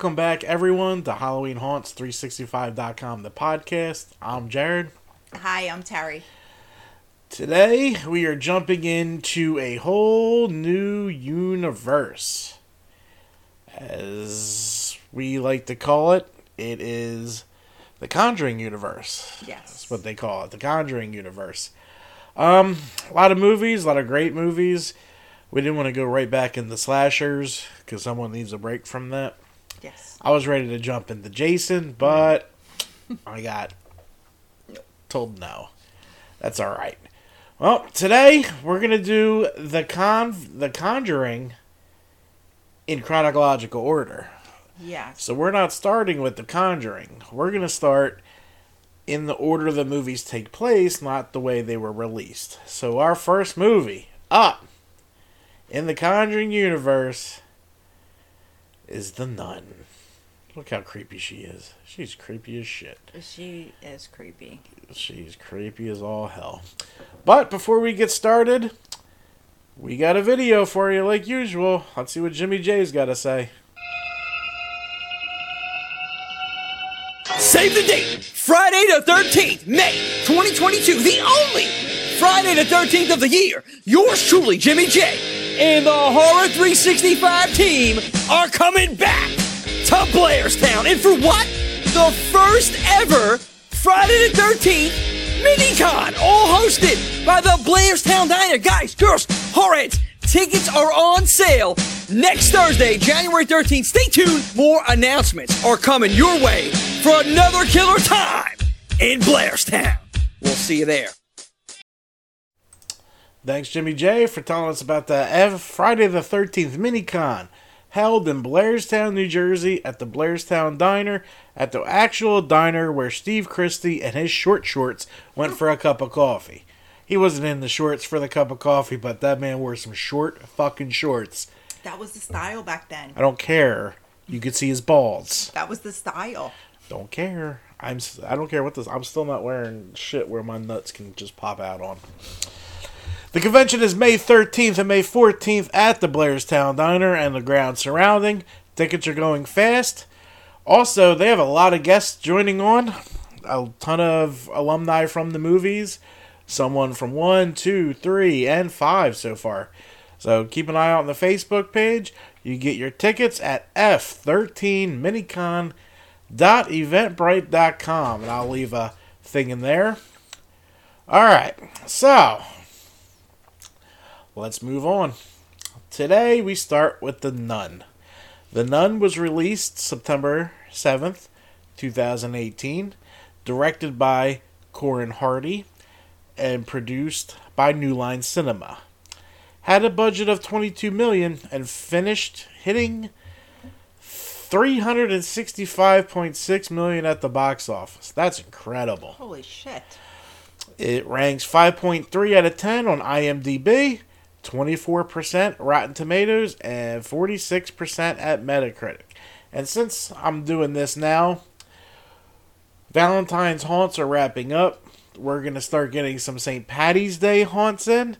Welcome back, everyone, to Halloween Haunts 365.com, the podcast. I'm Jared. Hi, I'm Terry. Today, we are jumping into a whole new universe. As we like to call it, it is the Conjuring universe. Yes. That's what they call it, the Conjuring universe. Um, a lot of movies, a lot of great movies. We didn't want to go right back into slashers because someone needs a break from that. I was ready to jump into Jason, but I got told no. That's all right. Well, today we're gonna do the con the Conjuring in chronological order. Yes. So we're not starting with the Conjuring. We're gonna start in the order the movies take place, not the way they were released. So our first movie up in the Conjuring universe is the Nun. Look how creepy she is. She's creepy as shit. She is creepy. She's creepy as all hell. But before we get started, we got a video for you like usual. Let's see what Jimmy J's got to say. Save the date! Friday the 13th, May 2022, the only Friday the 13th of the year. Yours truly, Jimmy J, and the Horror 365 team are coming back to Blairstown. And for what? The first ever Friday the 13th mini-con, all hosted by the Blairstown Diner. Guys, girls, horrorheads, tickets are on sale next Thursday, January 13th. Stay tuned. More announcements are coming your way for another killer time in Blairstown. We'll see you there. Thanks, Jimmy J, for telling us about the Friday the 13th mini-con held in Blairstown, New Jersey at the Blairstown Diner, at the actual diner where Steve Christy and his short shorts went for a cup of coffee. He wasn't in the shorts for the cup of coffee, but that man wore some short fucking shorts. That was the style back then. I don't care. You could see his balls. That was the style. Don't care. I'm. I don't care what this. I'm still not wearing shit where my nuts can just pop out on. The convention is May 13th and May 14th at the Blairstown Diner and the ground surrounding. Tickets are going fast. Also, they have a lot of guests joining on. A ton of alumni from the movies. Someone from one, two, three, and five so far. So keep an eye out on the Facebook page. You get your tickets at F13minicon eventbrite.com and I'll leave a thing in there. All right, so let's move on. Today we start with The Nun. The Nun was released September 7th, 2018, directed by Corin Hardy and produced by New Line Cinema. Had a budget of 22 million and finished hitting 365.6 million at the box office. That's incredible. Holy shit. It ranks 5.3 out of 10 on IMDb, 24% Rotten Tomatoes, and 46% at Metacritic. And since I'm doing this now, Valentine's haunts are wrapping up. We're going to start getting some St. Patty's Day haunts in,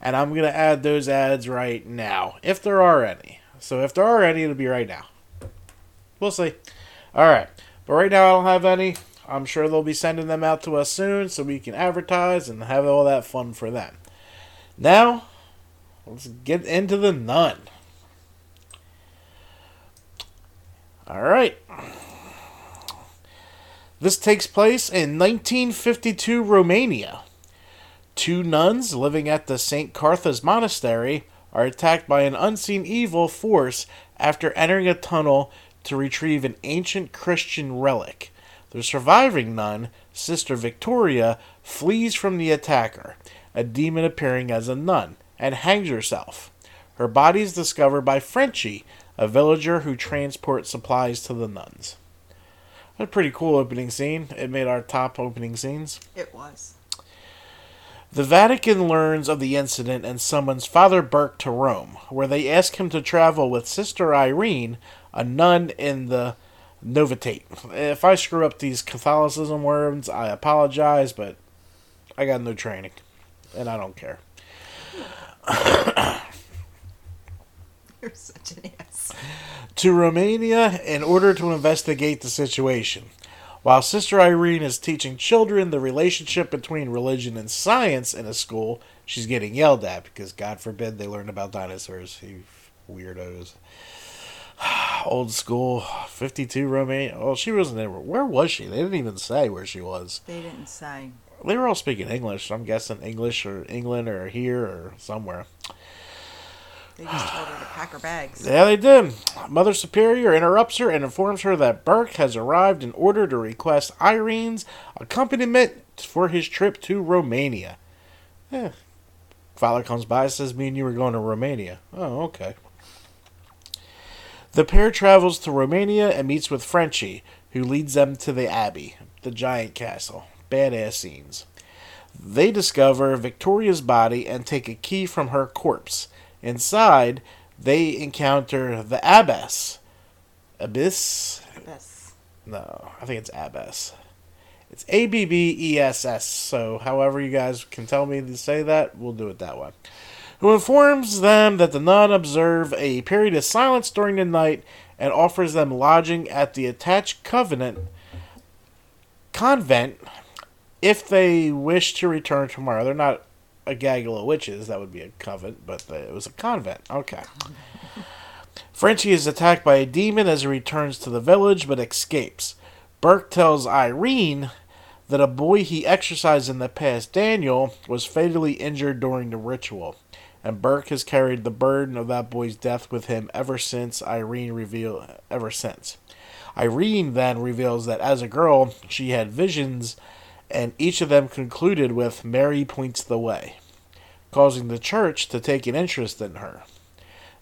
and I'm going to add those ads right now, if there are any. So if there are any, it'll be right now. We'll see. All right. But right now, I don't have any. I'm sure they'll be sending them out to us soon so we can advertise and have all that fun for them. Now, let's get into the nun. All right. This takes place in 1952 Romania. Two nuns living at the St. Carta's Monastery are attacked by an unseen evil force after entering a tunnel to retrieve an ancient Christian relic. The surviving nun, Sister Victoria, flees from the attacker, a demon appearing as a nun, and hangs herself. Her body is discovered by Frenchie, a villager who transports supplies to the nuns. A pretty cool opening scene. It made our top opening scenes. It was. The Vatican learns of the incident and summons Father Burke to Rome, where they ask him to travel with Sister Irene, a nun in the Novitate. If I screw up these Catholicism words, I apologize, but I got no training, and I don't care. You're such an ass. to Romania in order to investigate the situation. While Sister Irene is teaching children the relationship between religion and science in a school, she's getting yelled at because, God forbid, they learn about dinosaurs. You weirdos. Old school, 52 Romania. Well, she wasn't there. Where was she? They didn't even say where she was. They didn't say. They were all speaking English. I'm guessing English or England or here or somewhere. They just told her to pack her bags. Yeah, they did. Mother Superior interrupts her and informs her that Burke has arrived in order to request Irene's accompaniment for his trip to Romania. Yeah. Father comes by and says, Me and you were going to Romania. Oh, okay. The pair travels to Romania and meets with Frenchie, who leads them to the Abbey, the giant castle. Badass scenes. They discover Victoria's body and take a key from her corpse. Inside, they encounter the Abbess. Abyss? Yes. No, I think it's Abbess. It's A B B E S S. So, however you guys can tell me to say that, we'll do it that way. Who informs them that the nun observe a period of silence during the night and offers them lodging at the attached covenant convent if they wish to return tomorrow. They're not a gaggle of witches. That would be a convent, but it was a convent. Okay. Frenchie is attacked by a demon as he returns to the village, but escapes. Burke tells Irene that a boy he exorcised in the past, Daniel, was fatally injured during the ritual, and Burke has carried the burden of that boy's death with him ever since Irene reveal ever since. Irene then reveals that as a girl she had visions, and each of them concluded with Mary points the way, causing the church to take an interest in her.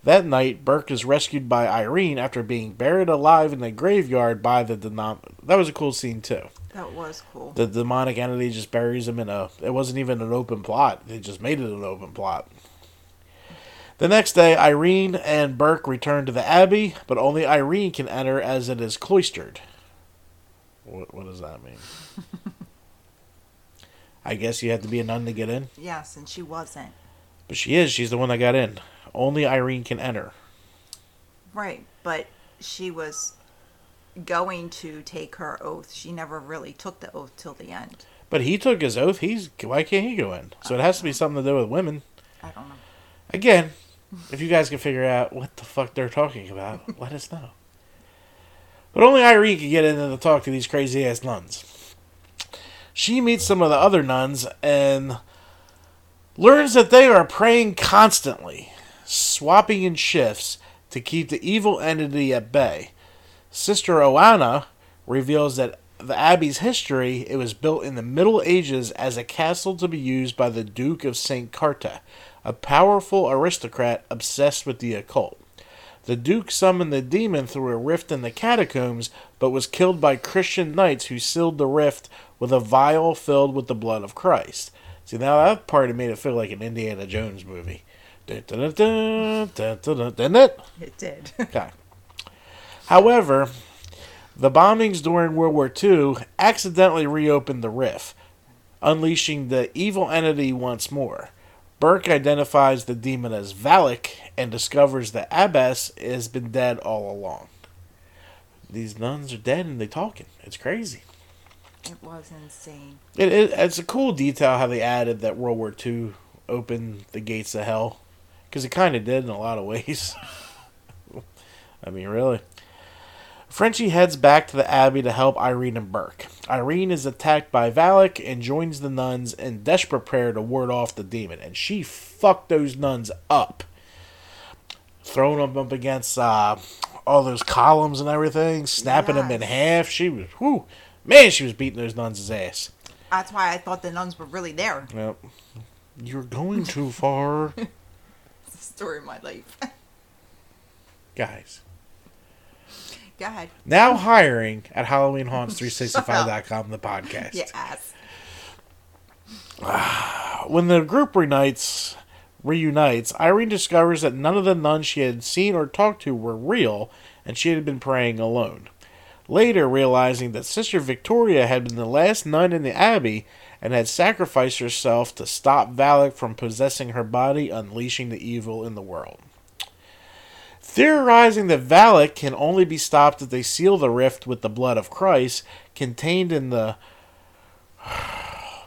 That night, Burke is rescued by Irene after being buried alive in the graveyard by the denom. That was a cool scene too. That was cool. The demonic entity just buries him in a. It wasn't even an open plot. They just made it an open plot. The next day, Irene and Burke return to the abbey, but only Irene can enter as it is cloistered. What, what does that mean? I guess you have to be a nun to get in, Yes, and she wasn't. but she is. She's the one that got in. Only Irene can enter. Right, but she was going to take her oath. She never really took the oath till the end. But he took his oath. He's why can't he go in? So it has to be uh-huh. something to do with women. I don't know. Again, if you guys can figure out what the fuck they're talking about, let us know. But only Irene can get in and talk to these crazy ass nuns. She meets some of the other nuns and learns that they are praying constantly, swapping in shifts to keep the evil entity at bay. Sister Oana reveals that the abbey's history it was built in the Middle Ages as a castle to be used by the Duke of St. Carta, a powerful aristocrat obsessed with the occult. The Duke summoned the demon through a rift in the catacombs, but was killed by Christian knights who sealed the rift with a vial filled with the blood of Christ. See, now that part made it feel like an Indiana Jones movie. Dun, dun, dun, Didn't it? It did. Okay. However, the bombings during World War II accidentally reopened the rift, unleashing the evil entity once more. Burke identifies the demon as Valak and discovers that Abbess has been dead all along. These nuns are dead and they're talking. It's crazy. it was insane. It, it, it's a cool detail how they added that World War II opened the gates of hell. Because it kind of did in a lot of ways. I mean, really. Frenchie heads back to the Abbey to help Irene and Burke. Irene is attacked by Valak and joins the nuns in desperate prayer to ward off the demon. And she fucked those nuns up. Throwing them up against uh, all those columns and everything, snapping them in half. She was, whoo, man, she was beating those nuns' ass. That's why I thought the nuns were really there. Yep. You're going too far. It's the story of my life. Guys. Go ahead. Now hiring at HalloweenHaunts365.com, the podcast. Yes. When the group reunites, reunites, Irene discovers that none of the nuns she had seen or talked to were real, and she had been praying alone. Later, realizing that Sister Victoria had been the last nun in the abbey and had sacrificed herself to stop Valak from possessing her body, unleashing the evil in the world. Theorizing that Valak can only be stopped if they seal the rift with the blood of Christ contained in the.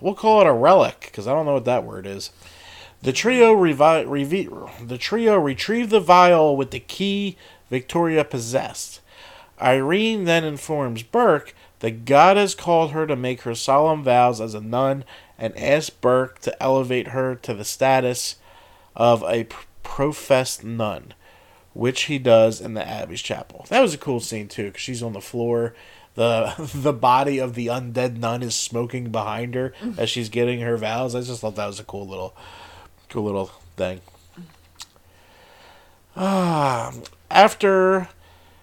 We'll call it a relic, because I don't know what that word is. The trio, revi- revi- the trio retrieved the vial with the key Victoria possessed. Irene then informs Burke that God has called her to make her solemn vows as a nun and asks Burke to elevate her to the status of a professed nun, which he does in the Abbey's chapel. That was a cool scene too, because she's on the floor. the The body of the undead nun is smoking behind her mm. as she's getting her vows. I just thought that was a cool little, cool little thing. Ah, after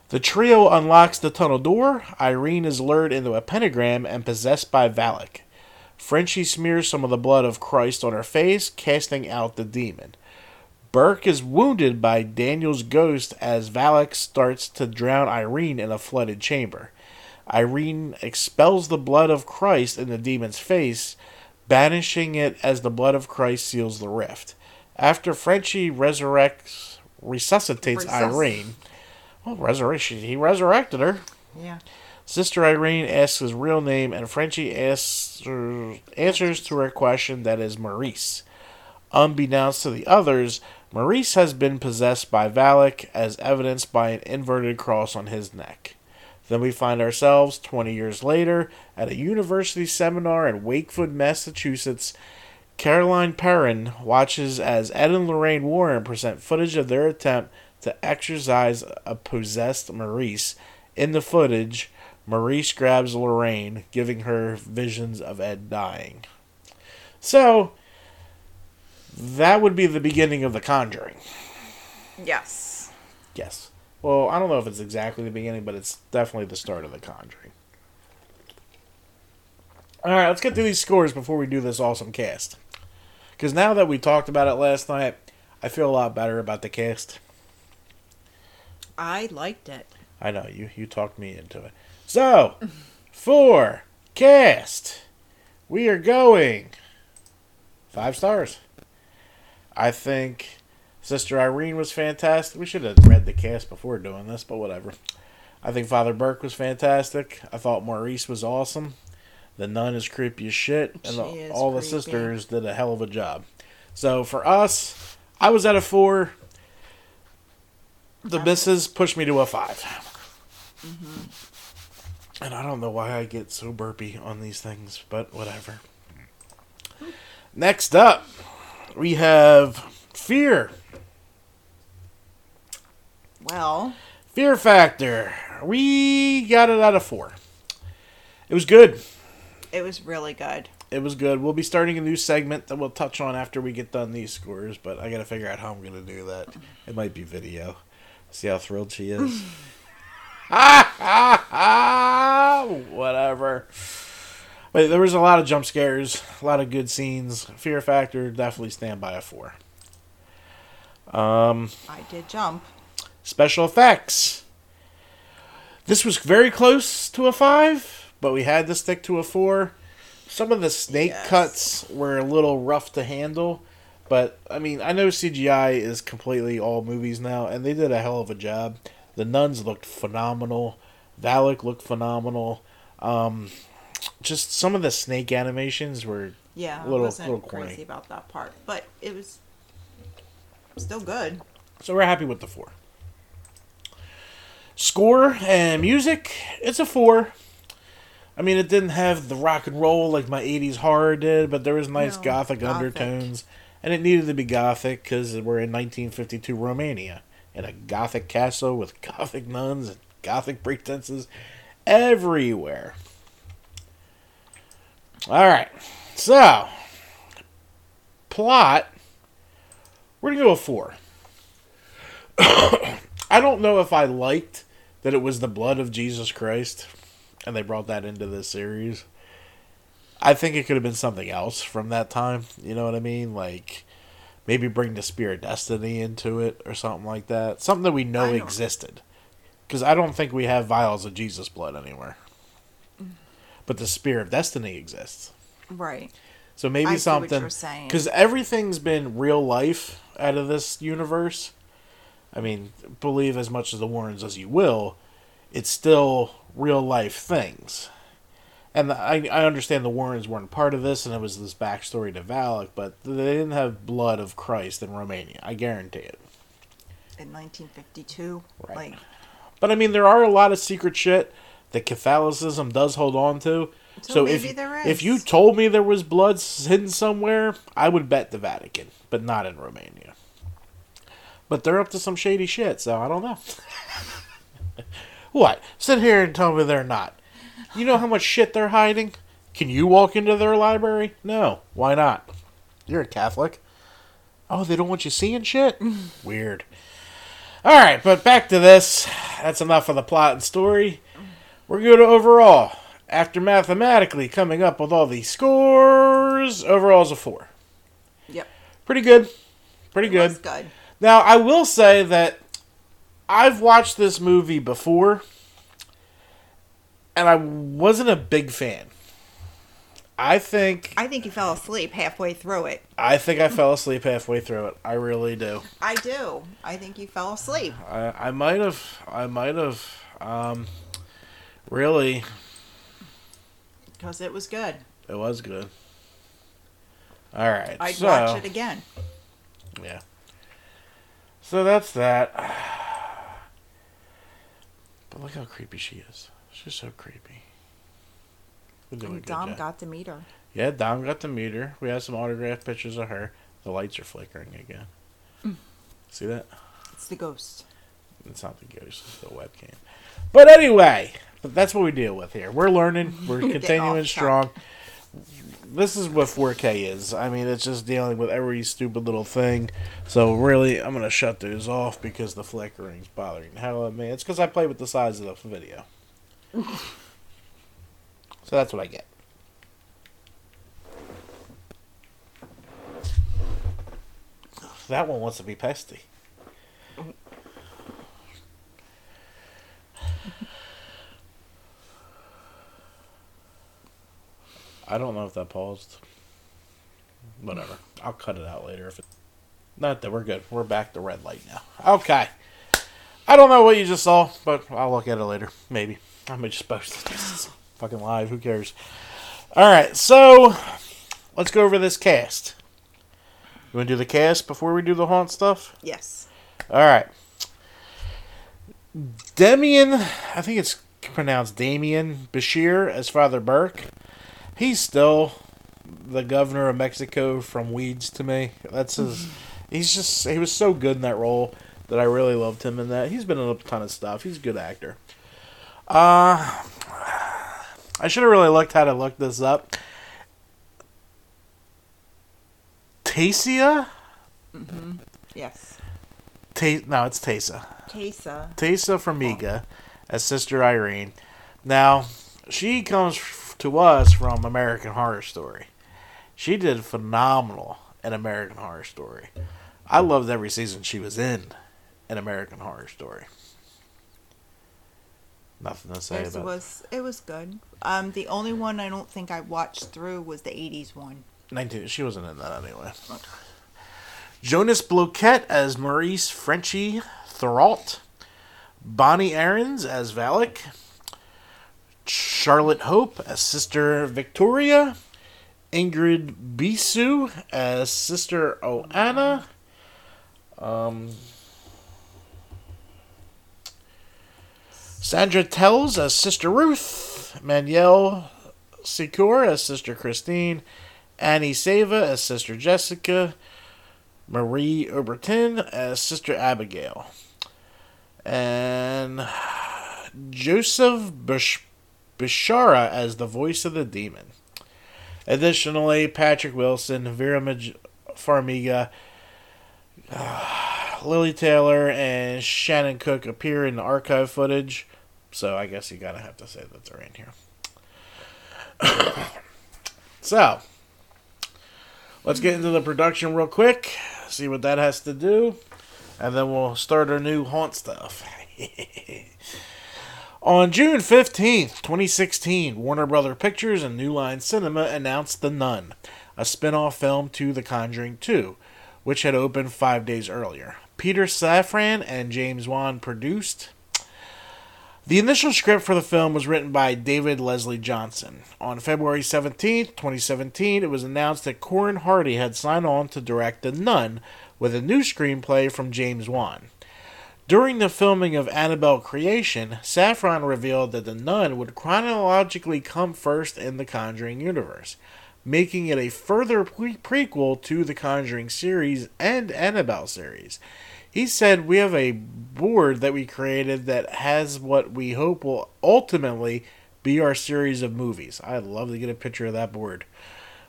the trio unlocks the tunnel door, Irene is lured into a pentagram and possessed by Valak. Frenchie smears some of the blood of Christ on her face, casting out the demon. Burke is wounded by Daniel's ghost as Valak starts to drown Irene in a flooded chamber. Irene expels the blood of Christ in the demon's face, banishing it as the blood of Christ seals the rift. After Frenchie resurrects, resuscitates Resus- Irene, well, resurrection, he resurrected her. Yeah. Sister Irene asks his real name, and Frenchie asks, answers to her question that is Maurice. Unbeknownst to the others, Maurice has been possessed by Valak, as evidenced by an inverted cross on his neck. Then we find ourselves, 20 years later, at a university seminar in Wakefield, Massachusetts. Caroline Perron watches as Ed and Lorraine Warren present footage of their attempt to exorcise a possessed Maurice. In the footage, Maurice grabs Lorraine, giving her visions of Ed dying. So, that would be the beginning of The Conjuring. Yes. Yes. Well, I don't know if it's exactly the beginning, but it's definitely the start of The Conjuring. Alright, let's get through these scores before we do this awesome cast. Because now that we talked about it last night, I feel a lot better about the cast. I liked it. I know you you talked me into it. So, for cast, we are going five stars. I think Sister Irene was fantastic. We should have read the cast before doing this, but whatever. I think Father Burke was fantastic. I thought Maurice was awesome. The nun is creepy as shit, and the- all the sisters did a hell of a job. So for us, I was at a four. The misses pushed me to a 5 And I don't know why I get so burpy on these things, but whatever. Next up, we have Fear. Well, Fear Factor. We got it out of four. It was good. it was really good. It was good. We'll be starting a new segment that we'll touch on after we get done these scores, but I gotta figure out how I'm gonna do that. It might be video. See how thrilled she is. Whatever. But there was a lot of jump scares, a lot of good scenes. Fear Factor definitely stand by a four. Um, I did jump. Special effects. This was very close to a five, but we had to stick to a four. Some of the snake Yes. cuts were a little rough to handle, but I mean, I know CGI is completely all movies now, and they did a hell of a job. The nuns looked phenomenal. Valak looked phenomenal. Um, just some of the snake animations were Yeah, a Little- I wasn't little corny. crazy about that part, but it was still good. So we're happy with the four. Score and music, it's a four. I mean, it didn't have the rock and roll like my 80s horror did, but there was nice No, gothic, gothic. undertones. And it needed to be gothic because we're in 1952 Romania. In a gothic castle with gothic nuns and gothic pretenses everywhere. Alright, so, plot, we're going to go with four. I don't know if I liked that it was the blood of Jesus Christ and they brought that into this series. I think it could have been something else from that time. You know what I mean? Like maybe bring the Spear of Destiny into it or something like that. Something that we know existed. Because I don't think we have vials of Jesus blood anywhere. But the Spear of Destiny exists. Right. So maybe I something because everything's been real life out of this universe. I mean, believe as much of the Warrens as you will, it's still real life things. And I, I understand the Warrens weren't part of this, and it was this backstory to Valak, but they didn't have blood of Christ in Romania. I guarantee it. In 1952, Right. like But I mean, there are a lot of secret shit that Catholicism does hold on to. So So, maybe if if you told me there was blood hidden somewhere, I would bet the Vatican, but not in Romania. But they're up to some shady shit, so I don't know. what? Sit here and tell me they're not. You know how much shit they're hiding? Can you walk into their library? No. Why not? You're a Catholic. Oh, they don't want you seeing shit? Weird. All right, but back to this. That's enough of the plot and story. We're good overall. After mathematically coming up with all these scores, overall's a four. yep, Pretty good. Pretty it good. good. Now, I will say that I've watched this movie before, and I wasn't a big fan. I think I think you fell asleep halfway through it. I think I fell asleep halfway through it. I really do. I do. I think you fell asleep. I, I might have. I might have. Um, really, Because it was good. it was good. All right. I'd so, watch it again. Yeah. So that's that. But look how creepy she is. She's so creepy. And Dom job. got to meet her. Yeah, Dom got to meet her. We have some autographed pictures of her. The lights are flickering again. Mm. See that? It's the ghost. It's not the ghost, it's the webcam. But anyway, that's what we deal with here. We're learning. We're continuing strong. This is what 4K is. I mean, it's just dealing with every stupid little thing. So really, I'm gonna shut those off because the flickering's bothering the hell out of me. It's because I play with the size of the video. so that's what I get. That one wants to be pesty. I don't know if that paused. Whatever. I'll cut it out later if it. Not that we're good. We're back to red light now. Okay. I don't know what you just saw, but I'll look at it later. Maybe. I may just post it. This is fucking live. Who cares? All right. So let's go over this cast. You want to do the cast before we do the haunt stuff? Yes. All right. Demian, I think it's pronounced Damien Bichir as Father Burke. He's still the governor of Mexico from Weeds to me. That's his. He's just he was so good in that role that I really loved him in that. He's been in a ton of stuff. He's a good actor. Uh I should have really looked how to look this up. Tasia? Mm-hmm. Yes. Ta- no, it's Tesa. Tesa. Tesa Farmiga as Sister Irene. Now, she comes to us from American Horror Story. She did phenomenal in American Horror Story. I loved every season she was in in American Horror Story. Nothing to say it about was it was good. Um, the only one I don't think I watched through was the '80s one. 19. She wasn't in that anyway. Jonas Bloquet as Maurice Frenchie Thoralt. Bonnie Aarons as Valak. Charlotte Hope as Sister Victoria. Ingrid Bisu as Sister Oana. Um, Sandra Teles as Sister Ruth. Manuel Secure as Sister Christine. Ani Sava as Sister Jessica. Marie Obertin as Sister Abigail. And Joseph Bish- Bishara as the voice of the demon. Additionally, Patrick Wilson, Vera Maj- Farmiga, uh, Lili Taylor, and Shannon Kook appear in the archive footage. So I guess you gotta have to say that they're in here. so, let's get into the production real quick, see what that has to do, and then we'll start our new haunt stuff. On June 15th, 2016, Warner Brother Pictures and New Line Cinema announced The Nun, a spin off film to The Conjuring 2, which had opened five days earlier. Peter Safran and James Wan produced. The initial script for the film was written by David Leslie Johnson. On February 17th, 2017, it was announced that Corin Hardy had signed on to direct The Nun with a new screenplay from James Wan. During the filming of Annabelle Creation, Safran revealed that The Nun would chronologically come first in the Conjuring universe, making it a further pre- prequel to the Conjuring series and Annabelle series. He said, We have a board that we created that has what we hope will ultimately be our series of movies. I'd love to get a picture of that board.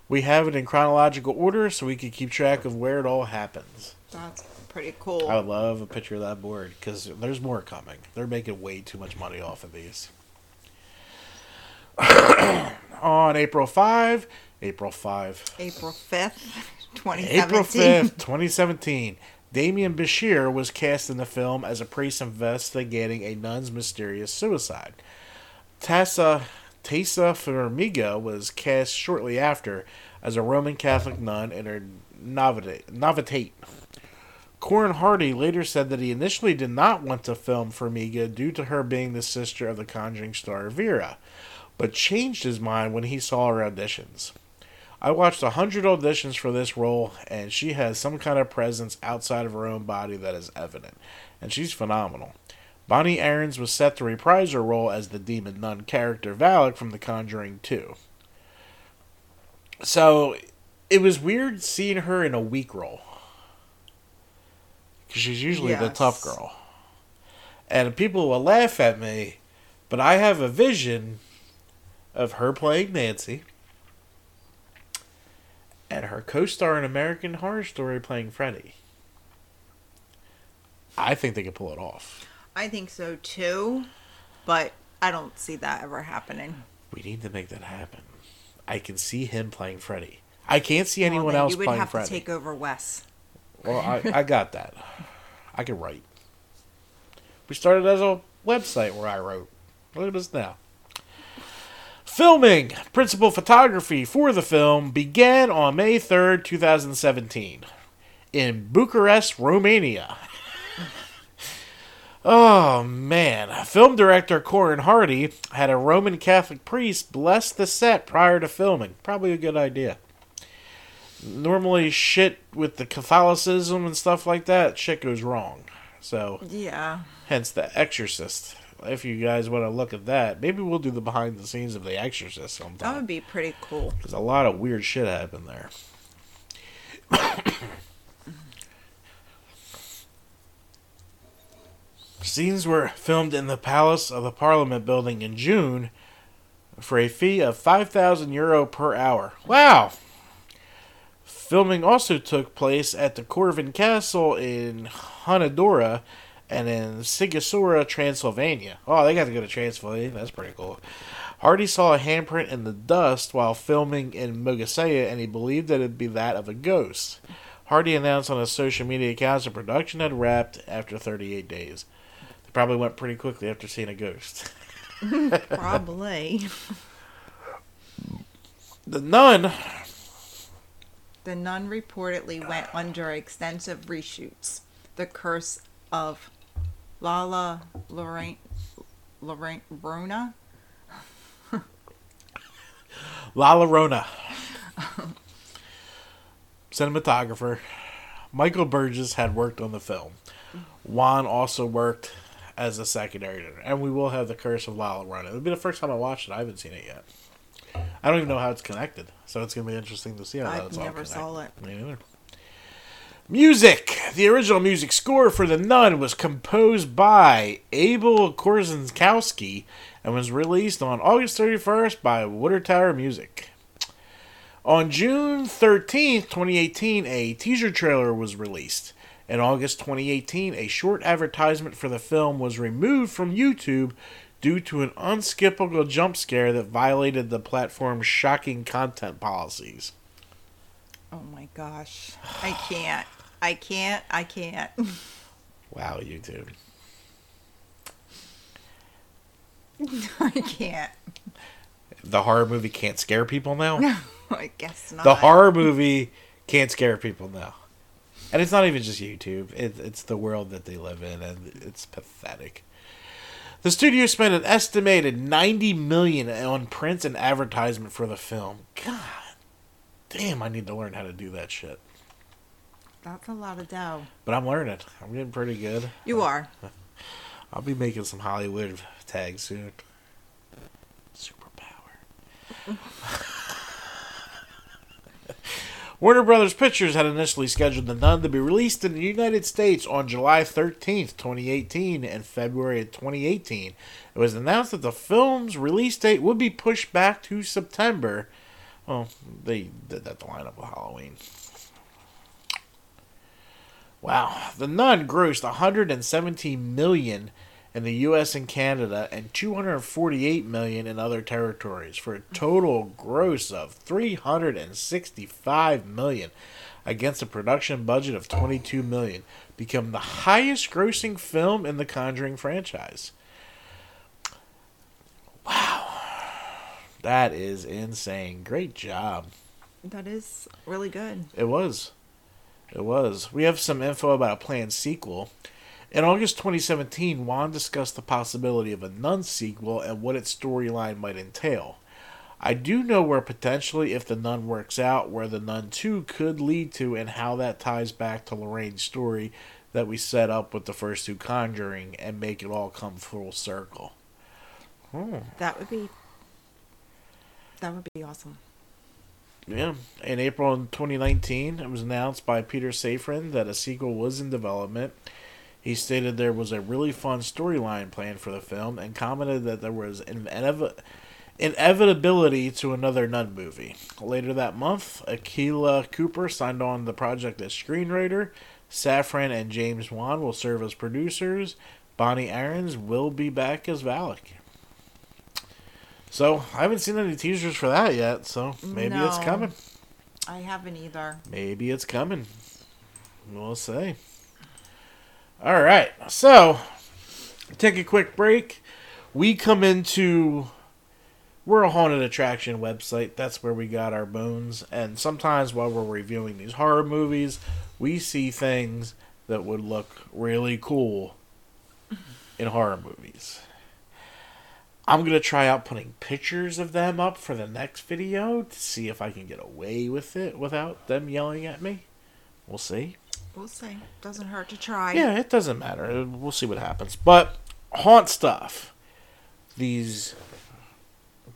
We have it in chronological order so we can keep track of where it all happens. That's pretty cool. I would love a picture of that board because there's more coming. They're making way too much money off of these. On April 5, April 5, April 5th, 2017. April 5th, 2017, Damien Bichir was cast in the film as a priest investigating a nun's mysterious suicide. Tessa Tessa Farmiga was cast shortly after as a Roman Catholic nun in her novitiate. novitate. Corin Hardy later said that he initially did not want to film Farmiga due to her being the sister of the Conjuring star Vera, but changed his mind when he saw her auditions. I watched a hundred auditions for this role, and she has some kind of presence outside of her own body that is evident, and she's phenomenal. Bonnie Aarons was set to reprise her role as the demon nun character Valak from The Conjuring 2. So, it was weird seeing her in a weak role. Because she's usually the tough girl. And people will laugh at me, but I have a vision of her playing Nancy and her co-star in American Horror Story playing Freddy. I think they could pull it off. I think so too, but I don't see that ever happening. We need to make that happen. I can see him playing Freddy. I can't see Well, anyone then else You would playing have Freddy. to take over Wes. Well, I, I got that. I can write. We started as a website where I wrote. Look at us now. Filming, principal photography for the film began on May 3rd, 2017, in Bucharest, Romania. oh, man. Film director Corin Hardy had a Roman Catholic priest bless the set prior to filming. Probably a good idea normally shit with the Catholicism and stuff like that, shit goes wrong. So, Yeah. hence The Exorcist. If you guys want to look at that, maybe we'll do the behind the scenes of The Exorcist sometime. That would be pretty cool. Because a lot of weird shit happened there. Scenes were filmed in the Palace of the Parliament building in June for a fee of 5,000 euro per hour. Wow! Filming also took place at the Corvin Castle in Hunedoara and in Sighisoara, Transylvania. Oh, they got to go to Transylvania. That's pretty cool. Hardy saw a handprint in the dust while filming in Mogosoaia, and he believed that it'd be that of a ghost. Hardy announced on his social media accounts that production had wrapped after 38 days. They probably went pretty quickly after seeing a ghost. Probably. The Nun The nun reportedly went under extensive reshoots. The curse of Lala Lorraine Rona La Llorona. Cinematographer. Michael Burgess had worked on the film. Wan also worked as a secondary. And we will have The Curse of La Llorona. It'll be the first time I watched it. I haven't seen it yet. I don't even know how it's connected. So it's going to be interesting to see how it's all never saw connected. it. Me neither. Music. The original music score for The Nun was composed by Abel Korzeniowski and was released on August 31st by Water Tower Music. On June 13th, 2018, a teaser trailer was released. In August 2018, a short advertisement for the film was removed from YouTube due to an unskippable jump scare that violated the platform's shocking content policies. Oh my gosh. I can't. I can't. I can't. Wow, YouTube. I can't. The horror movie can't scare people now? No, I guess not. The horror movie can't scare people now. And it's not even just YouTube; it, it's the world that they live in, and it's pathetic. The studio spent an estimated ninety million on prints and advertisement for the film. God damn, I need to learn how to do that shit. That's a lot of dough. But I'm learning. I'm getting pretty good. You are. I'll be making some Hollywood tags soon. Superpower. Warner Brothers Pictures had initially scheduled The Nun to be released in the United States on July 13th, 2018, and February of 2018. It was announced that the film's release date would be pushed back to September. Well, they did that to line up with Halloween. Wow, The Nun grossed 117 million in the U.S. and Canada and 248 million in other territories for a total gross of 365 million against a production budget of 22 million, become the highest grossing film in the Conjuring franchise. Wow. That is insane. Great job. That is really good. It was. It was. We have some info about a planned sequel. In August 2017, Wan discussed the possibility of a Nun sequel and what its storyline might entail. I do know where potentially, if the Nun works out, where the Nun 2 could lead to and how that ties back to Lorraine's story that we set up with the first two Conjuring and make it all come full circle. Hmm. That would be. That would be awesome. Yeah. In April 2019, it was announced by Peter Safran that a sequel was in development. He stated there was a really fun storyline planned for the film and commented that there was an inev- inevitability to another Nun movie. Later that month, Akela Cooper signed on the project as screenwriter. Safran and James Wan will serve as producers. Bonnie Aarons will be back as Valak. So I haven't seen any teasers for that yet, so maybe it's coming. I haven't either. Maybe it's coming. We'll see. All right, so take a quick break. We come into we're a haunted attraction website. That's where we got our bones. And sometimes while we're reviewing these horror movies, we see things that would look really cool in horror movies. I'm going to try out putting pictures of them up for the next video to see if I can get away with it without them yelling at me. We'll see. We'll see. Doesn't hurt to try. Yeah, it doesn't matter. We'll see what happens. But haunt stuff. These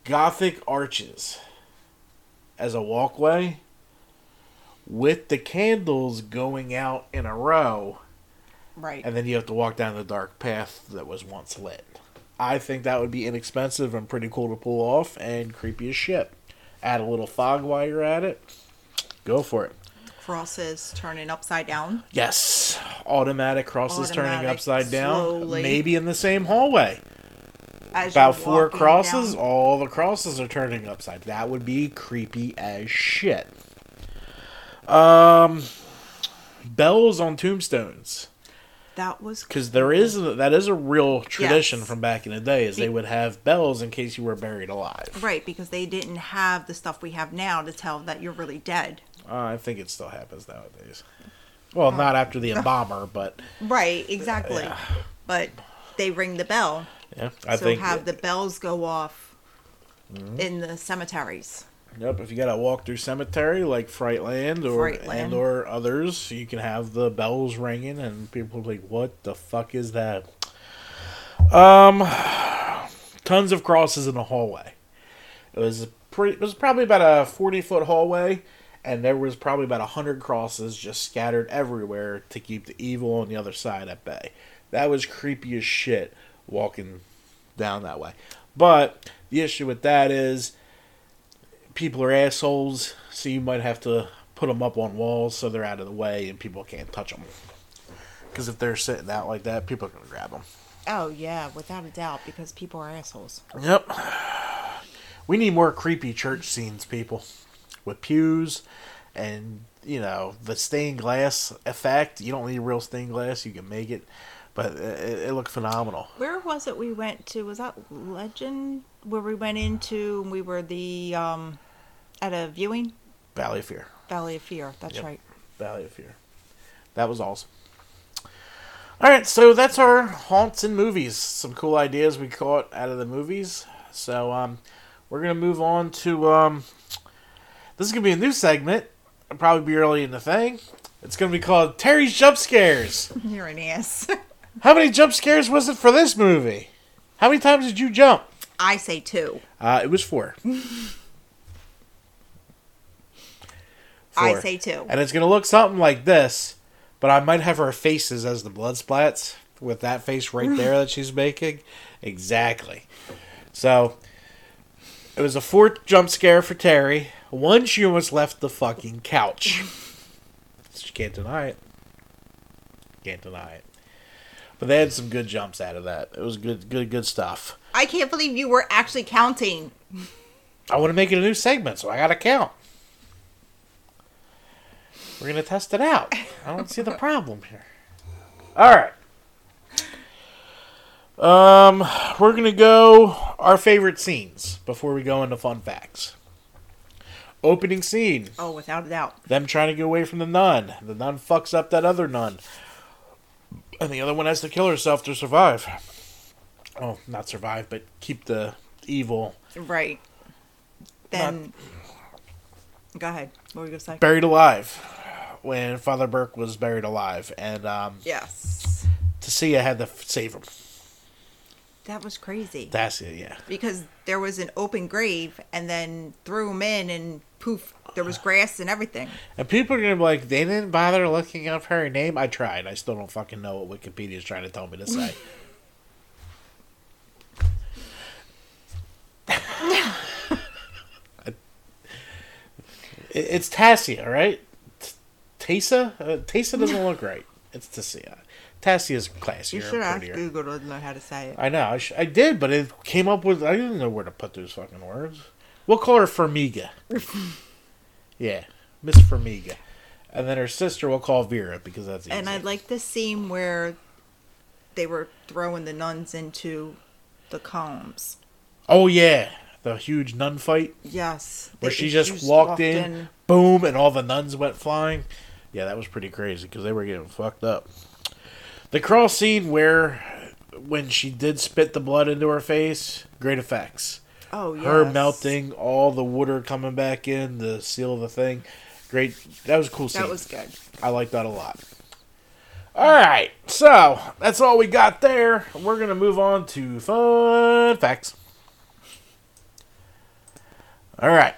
gothic arches as a walkway with the candles going out in a row Right. and then you have to walk down the dark path that was once lit. I think that would be inexpensive and pretty cool to pull off and creepy as shit. Add a little fog while you're at it. Go for it. Crosses turning upside down. Yes, automatic crosses turning Automatic, upside down, slowly. maybe in the same hallway. As About four crosses, down. all the crosses are turning upside. That would be creepy as shit. Um, bells on tombstones, That was because there is that is a real tradition Yes. from back in the day. Is they would have bells in case you were buried alive. right because they didn't have the stuff we have now to tell that you're really dead. Uh, I think it still happens nowadays. Well, not after the embalmer, but Right. Exactly. But they ring the bell, yeah, I so think have the bells go off in the cemeteries. Yep, if you gotta walk through cemetery like Frightland or Frightland. and or others, you can have the bells ringing and people like, "What the fuck is that?" Um, tons of crosses in the hallway. It was pretty. It was probably about a forty foot hallway, and there was probably about a hundred crosses just scattered everywhere to keep the evil on the other side at bay. That was creepy as shit walking down that way. But the issue with that is people are assholes, so you might have to put them up on walls so they're out of the way and people can't touch them. Because if they're sitting out like that, people are going to grab them. Oh yeah, without a doubt, because people are assholes. Yep. We need more creepy church scenes, people. With pews and, you know, the stained glass effect. You don't need real stained glass, you can make it. But it, it looked phenomenal. Where was it we went to? Was that Legend? Where we went into and we were the um at a viewing? Valley of Fear. Valley of Fear. That's Yep. right. Valley of Fear. That was awesome. All right, so that's our haunts and movies. Some cool ideas we caught out of the movies. So um, we're gonna move on to um, this is gonna be a new segment. It'll probably be early in the thing. It's gonna be called Terry's Jump Scares. You're an ass. How many jump scares was it for this movie? How many times did you jump? I say two. Uh, it was four. I say two. And it's gonna look something like this, but I might have her faces as the blood splats with that face right there that she's making. Exactly. So it was a fourth jump scare for Terry. One she almost left the fucking couch. she can't deny it. Can't deny it. But they had some good jumps out of that. It was good, good, good stuff. I can't believe you were actually counting. I want to make it a new segment, so I got to count. We're gonna test it out. I don't see the problem here. All right. Um, we're gonna go our favorite scenes before we go into fun facts. Opening scene: Oh, without a doubt. them trying to get away from the nun. The nun fucks up that other nun, and the other one has to kill herself to survive. Oh, not survive, but keep the evil Right. Then. Go ahead. What were you going to say? buried alive when Father Burke was buried alive, and um, Yes. Tasia had to save him. That was crazy. That's it, yeah. because there was an open grave and then threw him in and poof, there was grass and everything. And people are gonna be like, they didn't bother looking up her name. I tried. I still don't fucking know what Wikipedia is trying to tell me to say. It's Tassia, right? Tasa? Uh, Tasa doesn't look right. It's Tassia. Tassia's classier. You should ask. Google to know how to say it. I know. I, sh- I did, but it came up with. I didn't know where to put those fucking words. We'll call her Farmiga. yeah, Miss Farmiga. And then her sister we'll call Vera because that's easy. And I like the scene where they were throwing the nuns into the combs. oh yeah, the huge nun fight Yes. where she just walked, in, boom, and all the nuns went flying. Yeah, that was pretty crazy because they were getting fucked up. The crawl scene where when she did spit the blood into her face, great effects. Oh, yes. her melting, all the water coming back in, the seal of the thing. Great. That was a cool scene. That was good. I like that a lot. All right, so that's all we got there. We're gonna move on to fun facts. All right,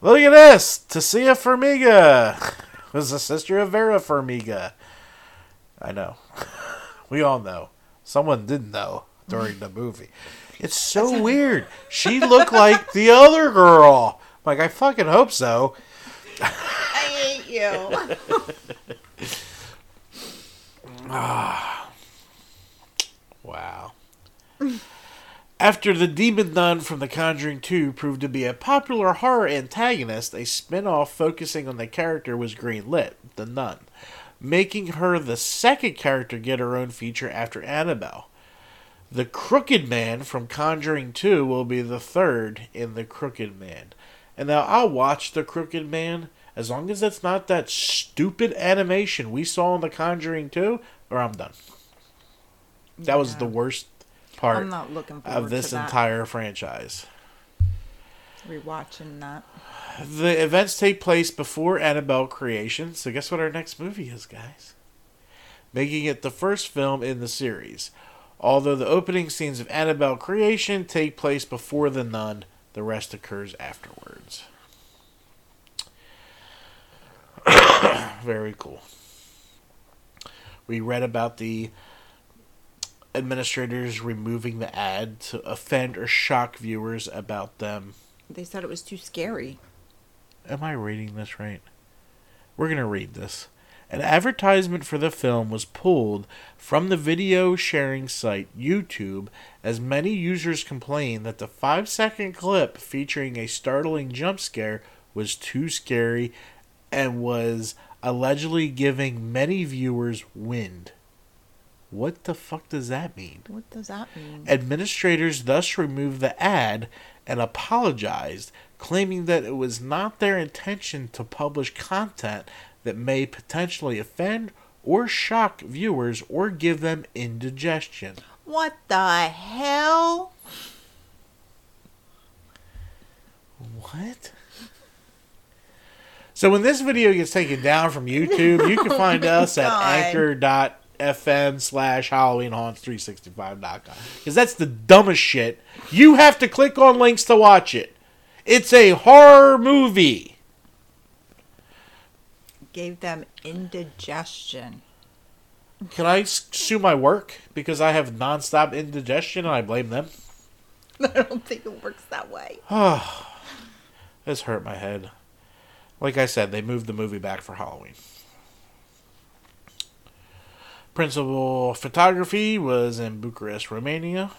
look at this. Tasia Farmiga was the sister of Vera Farmiga. I know. We all know. Someone didn't know during the movie. It's so weird. She looked like the other girl. Like I fucking hope so. I hate you. Wow. After the demon nun from The Conjuring 2 proved to be a popular horror antagonist, a spin off focusing on the character was greenlit, the nun, making her the second character get her own feature after Annabelle. The Crooked Man from Conjuring 2 will be the third in The Crooked Man. And now I'll watch The Crooked Man as long as it's not that stupid animation we saw in The Conjuring 2, or I'm done. That was the worst part I'm not looking of this entire franchise. Rewatching that. The events take place before Annabelle creation, so guess what our next movie is, guys? Making it the first film in the series. Although the opening scenes of Annabelle creation take place before the nun, the rest occurs afterwards. Very cool. We read about the administrators removing the ad to offend or shock viewers about them They said it was too scary. Am I reading this right? We're going to read this. An advertisement for the film was pulled from the video sharing site YouTube as many users complained that the 5 second clip featuring a startling jump scare was too scary and was allegedly giving many viewers wind. What the fuck does that mean? What does that mean? Administrators thus removed the ad and apologized, claiming that it was not their intention to publish content that may potentially offend or shock viewers or give them indigestion. What the hell? What? So when this video gets taken down from YouTube, you can find oh us at God. anchor.fm slash Halloween Haunts 365.com. Because that's the dumbest shit. You have to click on links to watch it. It's a horror movie. Gave them indigestion. Can I sue my work because I have nonstop indigestion and I blame them? I don't think it works that way. This hurt my head. Like I said, they moved the movie back for Halloween. Principal photography was in Bucharest, Romania.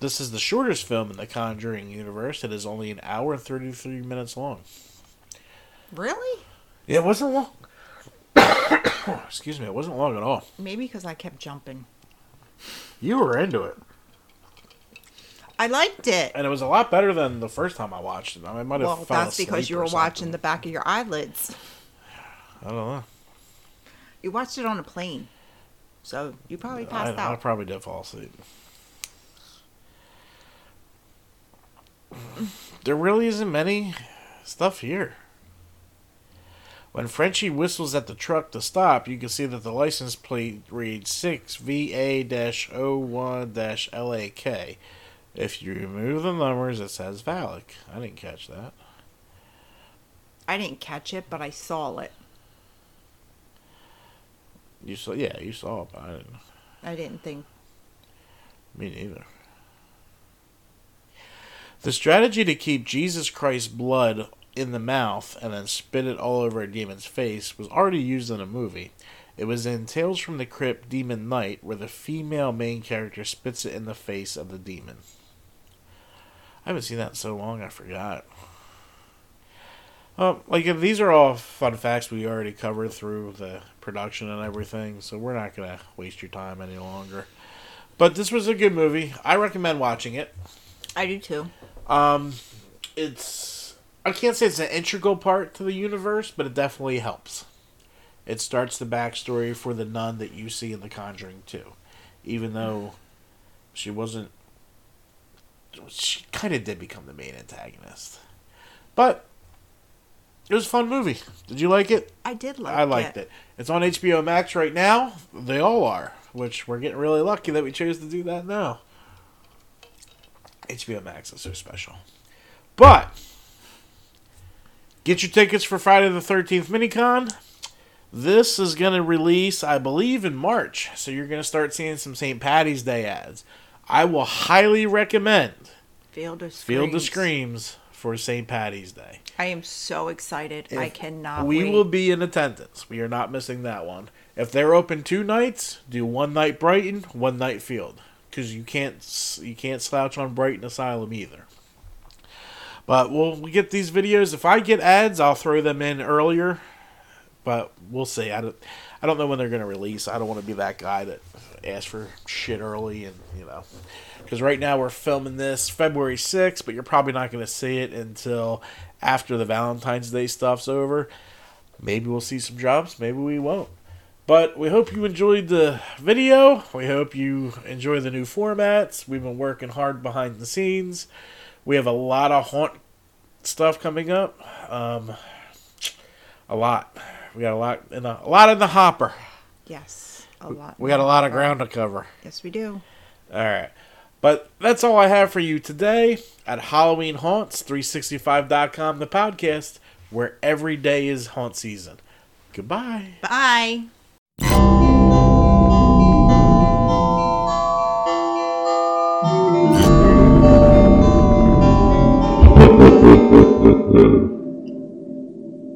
This is the shortest film in the Conjuring universe. It is only an hour and 33 minutes long. Really? It wasn't long. Excuse me, it wasn't long at all. Maybe because I kept jumping. You were into it. I liked it. And it was a lot better than the first time I watched it. I might have Well, that's because you were watching the back of your eyelids. I don't know. You watched it on a plane. So you probably passed I out. I probably did fall asleep. There really isn't many stuff here. When Frenchie whistles at the truck to stop, you can see that the license plate reads 6VA-01-LAK. If you remove the numbers, it says Valak. I didn't catch that. I didn't catch it, but I saw it. You saw, yeah, you saw it, but I didn't. I didn't think. Me neither. The strategy to keep Jesus Christ's blood in the mouth and then spit it all over a demon's face was already used in a movie. It was in Tales from the Crypt Demon Knight where the female main character spits it in the face of the demon. I haven't seen that in so long I forgot. Um, like these are all fun facts we already covered through the production and everything, so we're not gonna waste your time any longer. But this was a good movie. I recommend watching it. I do too. Um, it's I can't say it's an integral part to the universe, but it definitely helps. It starts the backstory for the nun that you see in The Conjuring too, even though she wasn't. She kind of did become the main antagonist, but it was a fun movie. Did you like it? I did like it. I liked it. It's on HBO Max right now. They all are, which we're getting really lucky that we chose to do that now. HBO Max is so special. But get your tickets for Friday the 13th Minicon. This is going to release, I believe, in March. So you're going to start seeing some St. Patty's Day ads. I will highly recommend Field of Screams. Field of Screams for St. Patty's Day. I am so excited. I cannot We wait. will be in attendance. We are not missing that one. If they're open two nights, do one night Brighton, one night Field, because you can't you can't slouch on Brighton Asylum either. But we'll we get these videos. If I get ads, I'll throw them in earlier. But we'll see. I don't I don't know when they're going to release. I don't want to be that guy that asks for shit early and you know. Because right now we're filming this February 6th, but you're probably not going to see it until after the Valentine's Day stuff's over. Maybe we'll see some drops, maybe we won't. But we hope you enjoyed the video. We hope you enjoy the new formats. We've been working hard behind the scenes. We have a lot of haunt stuff coming up. Um, a lot. We got a lot in the, a lot in the hopper. Yes, a lot. We got a lot of ground to cover. Yes, we do. All right. But that's all I have for you today at Halloween Haunts 365.com, the podcast where every day is haunt season. Goodbye. Bye.